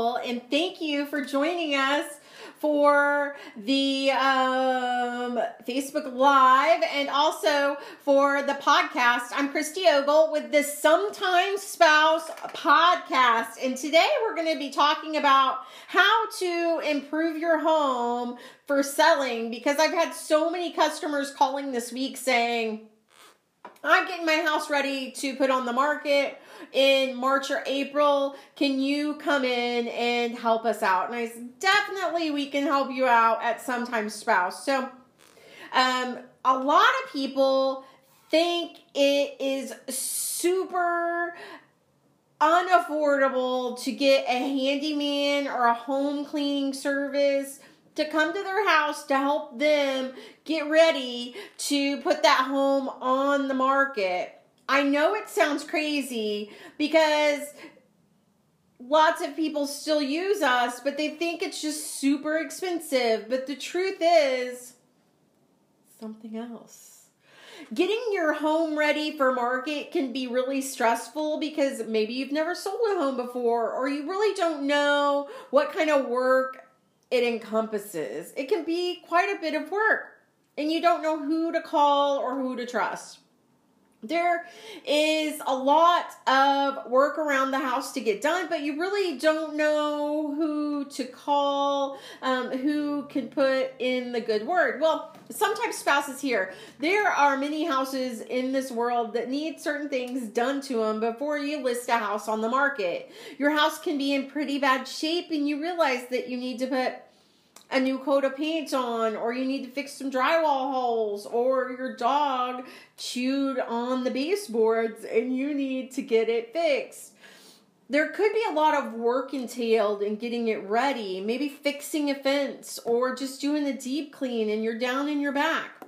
and thank you for joining us for the um, Facebook Live and also for the podcast. I'm Christy Ogle with the Sometimes Spouse podcast, and today we're going to be talking about how to improve your home for selling because I've had so many customers calling this week saying, I'm getting my house ready to put on the market in March or April. Can you come in and help us out? And I said, definitely we can help you out at Sometimes Spouse. So, um, a lot of people think it is super unaffordable to get a handyman or a home cleaning service to come to their house to help them get ready to put that home on the market. I know it sounds crazy because lots of people still use us, but they think it's just super expensive. But the truth is something else. Getting your home ready for market can be really stressful because maybe you've never sold a home before or you really don't know what kind of work it encompasses. It can be quite a bit of work and you don't know who to call or who to trust. There is a lot of work around the house to get done, but you really don't know who to call, um, who can put in the good word. Well, sometimes spouses here. There are many houses in this world that need certain things done to them before you list a house on the market. Your house can be in pretty bad shape, and you realize that you need to put a new coat of paint on, or you need to fix some drywall holes, or your dog chewed on the baseboards and you need to get it fixed. There could be a lot of work entailed in getting it ready, maybe fixing a fence or just doing a deep clean and you're down in your back.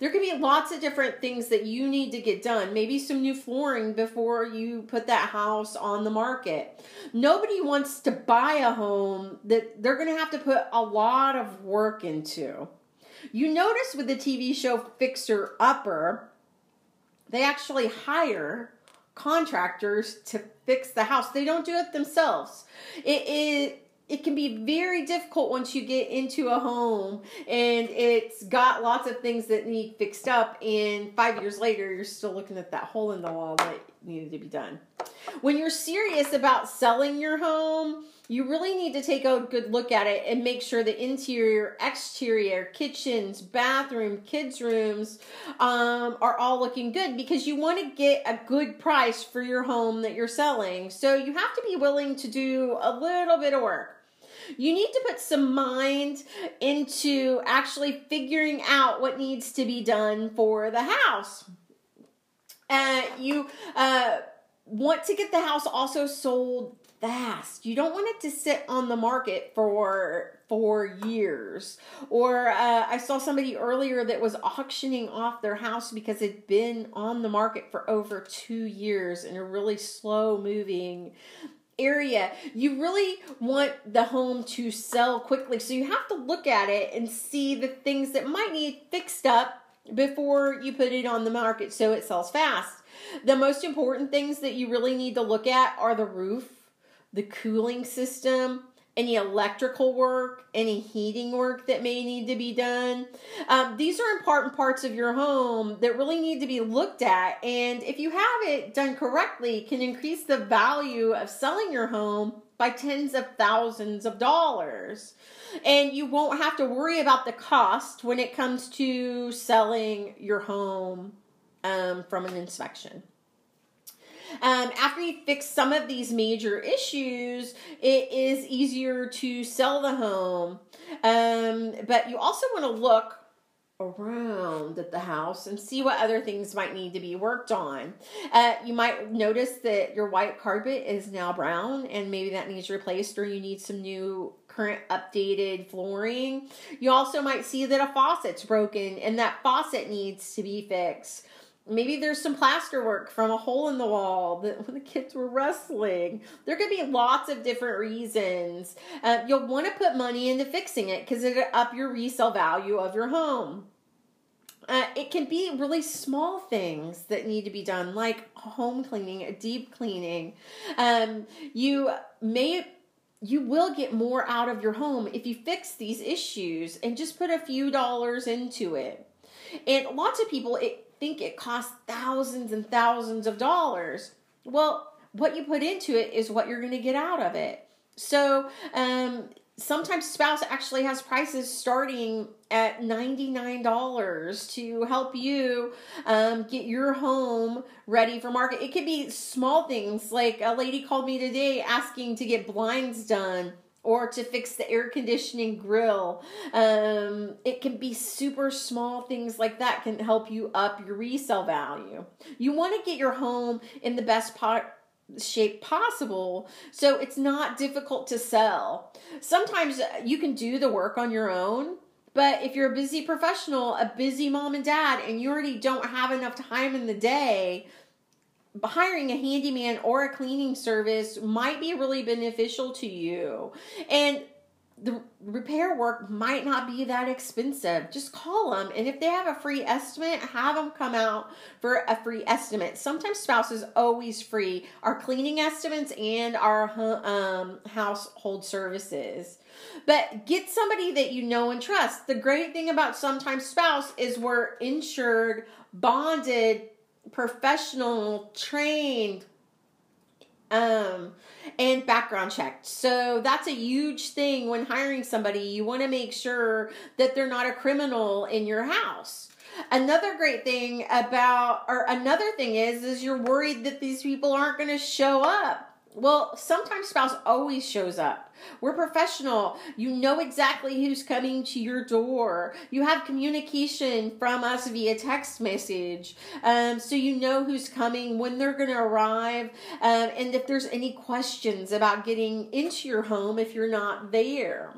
There could be lots of different things that you need to get done. Maybe some new flooring before you put that house on the market. Nobody wants to buy a home that they're going to have to put a lot of work into. You notice with the TV show Fixer Upper, they actually hire contractors to fix the house. They don't do it themselves. It, it it can be very difficult once you get into a home and it's got lots of things that need fixed up and five years later you're still looking at that hole in the wall that needed to be done. When you're serious about selling your home you really need to take a good look at it and make sure the interior exterior kitchens bathroom kids rooms um, are all looking good because you want to get a good price for your home that you're selling. So you have to be willing to do a little bit of work you need to put some mind into actually figuring out what needs to be done for the house. Uh, you uh, want to get the house also sold fast. You don't want it to sit on the market for for years. Or uh, I saw somebody earlier that was auctioning off their house because it'd been on the market for over two years in a really slow moving area, you really want the home to sell quickly. So you have to look at it and see the things that might need fixed up before you put it on the market so it sells fast. The most important things that you really need to look at are the roof, the cooling system, any electrical work, any heating work that may need to be done. Um, these are important parts of your home that really need to be looked at. And if you have it done correctly, can increase the value of selling your home by tens of thousands of dollars. And you won't have to worry about the cost when it comes to selling your home um, from an inspection. Um, after you fix some of these major issues, it is easier to sell the home. Um, but you also want to look around at the house and see what other things might need to be worked on. Uh, you might notice that your white carpet is now brown and maybe that needs replaced or you need some new current updated flooring. You also might see that a faucet's broken and that faucet needs to be fixed. Maybe there's some plaster work from a hole in the wall that when the kids were wrestling. There could be lots of different reasons. Uh, you'll want to put money into fixing it because it'll up your resale value of your home. Uh, it can be really small things that need to be done, like home cleaning, a deep cleaning. Um, you may you will get more out of your home if you fix these issues and just put a few dollars into it. And lots of people it, think it costs thousands and thousands of dollars. Well, what you put into it is what you're going to get out of it. So, um, sometimes spouse actually has prices starting at $99 to help you um, get your home ready for market it could be small things like a lady called me today asking to get blinds done or to fix the air conditioning grill um, it can be super small things like that can help you up your resale value you want to get your home in the best part shape possible so it's not difficult to sell. Sometimes you can do the work on your own, but if you're a busy professional, a busy mom and dad, and you already don't have enough time in the day, hiring a handyman or a cleaning service might be really beneficial to you. And the repair work might not be that expensive. Just call them, and if they have a free estimate, have them come out for a free estimate. Sometimes spouse is always free. Our cleaning estimates and our um, household services. But get somebody that you know and trust. The great thing about sometimes spouse is we're insured, bonded, professional, trained um, and background checked. So that's a huge thing when hiring somebody. You want to make sure that they're not a criminal in your house. Another great thing about, or another thing is, is you're worried that these people aren't going to show up. Well, sometimes spouse always shows up. We're professional. You know exactly who's coming to your door. You have communication from us via text message. Um, so you know who's coming, when they're going to arrive, um, and if there's any questions about getting into your home if you're not there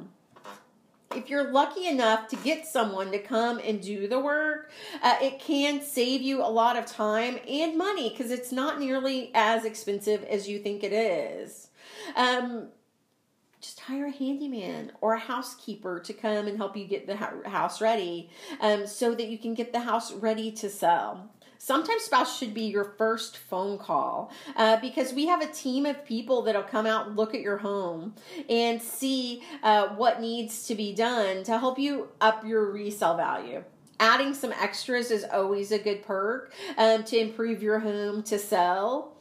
if you're lucky enough to get someone to come and do the work, uh, it can save you a lot of time and money because it's not nearly as expensive as you think it is. Um, just hire a handyman or a housekeeper to come and help you get the house ready um, so that you can get the house ready to sell. Sometimes spouse should be your first phone call uh, because we have a team of people that'll come out and look at your home and see uh, what needs to be done to help you up your resale value. Adding some extras is always a good perk um, to improve your home to sell.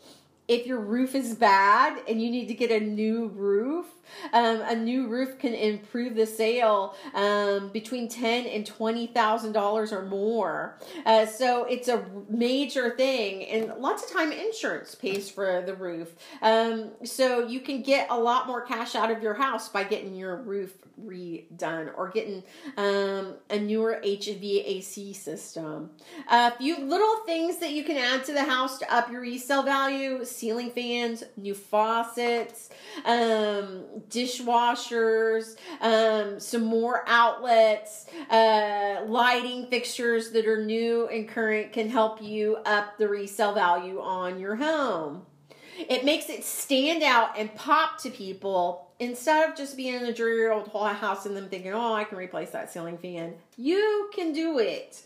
If your roof is bad and you need to get a new roof, um, a new roof can improve the sale um, between ten and twenty thousand dollars or more. Uh, so it's a major thing, and lots of time insurance pays for the roof. Um, so you can get a lot more cash out of your house by getting your roof redone or getting um, a newer HVAC system. A few little things that you can add to the house to up your resale value: ceiling fans, new faucets, um, dishwashers, um, some more outlets, uh, lighting fixtures that are new and current can help you up the resale value on your home. It makes it stand out and pop to people instead of just being in a dreary old whole house and them thinking, oh, I can replace that ceiling fan. You can do it.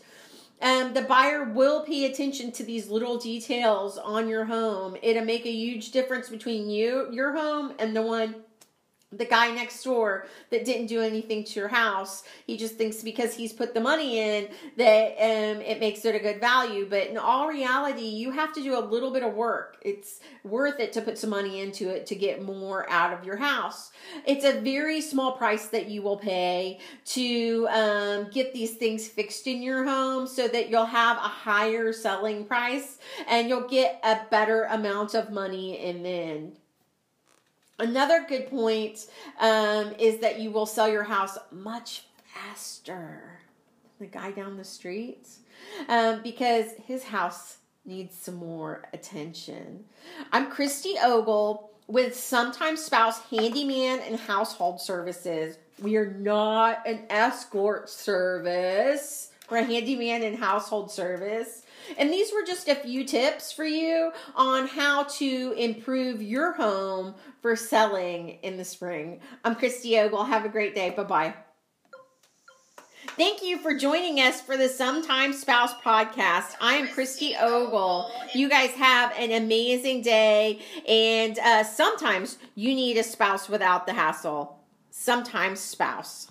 Um, the buyer will pay attention to these little details on your home. It'll make a huge difference between you, your home, and the one the guy next door that didn't do anything to your house. He just thinks because he's put the money in that um, it makes it a good value. But in all reality you have to do a little bit of work. It's worth it to put some money into it to get more out of your house. It's a very small price that you will pay to um, get these things fixed in your home so that you'll have a higher selling price and you'll get a better amount of money in the end Another good point um, is that you will sell your house much faster. The guy down the street, um, because his house needs some more attention. I'm Christy Ogle with Sometimes Spouse Handyman and Household Services. We are not an escort service. We're a handyman and household service. And these were just a few tips for you on how to improve your home for selling in the spring. I'm Christy Ogle. Have a great day. Bye bye. Thank you for joining us for the Sometimes Spouse podcast. I am Christy Ogle. You guys have an amazing day, and uh, sometimes you need a spouse without the hassle. Sometimes spouse.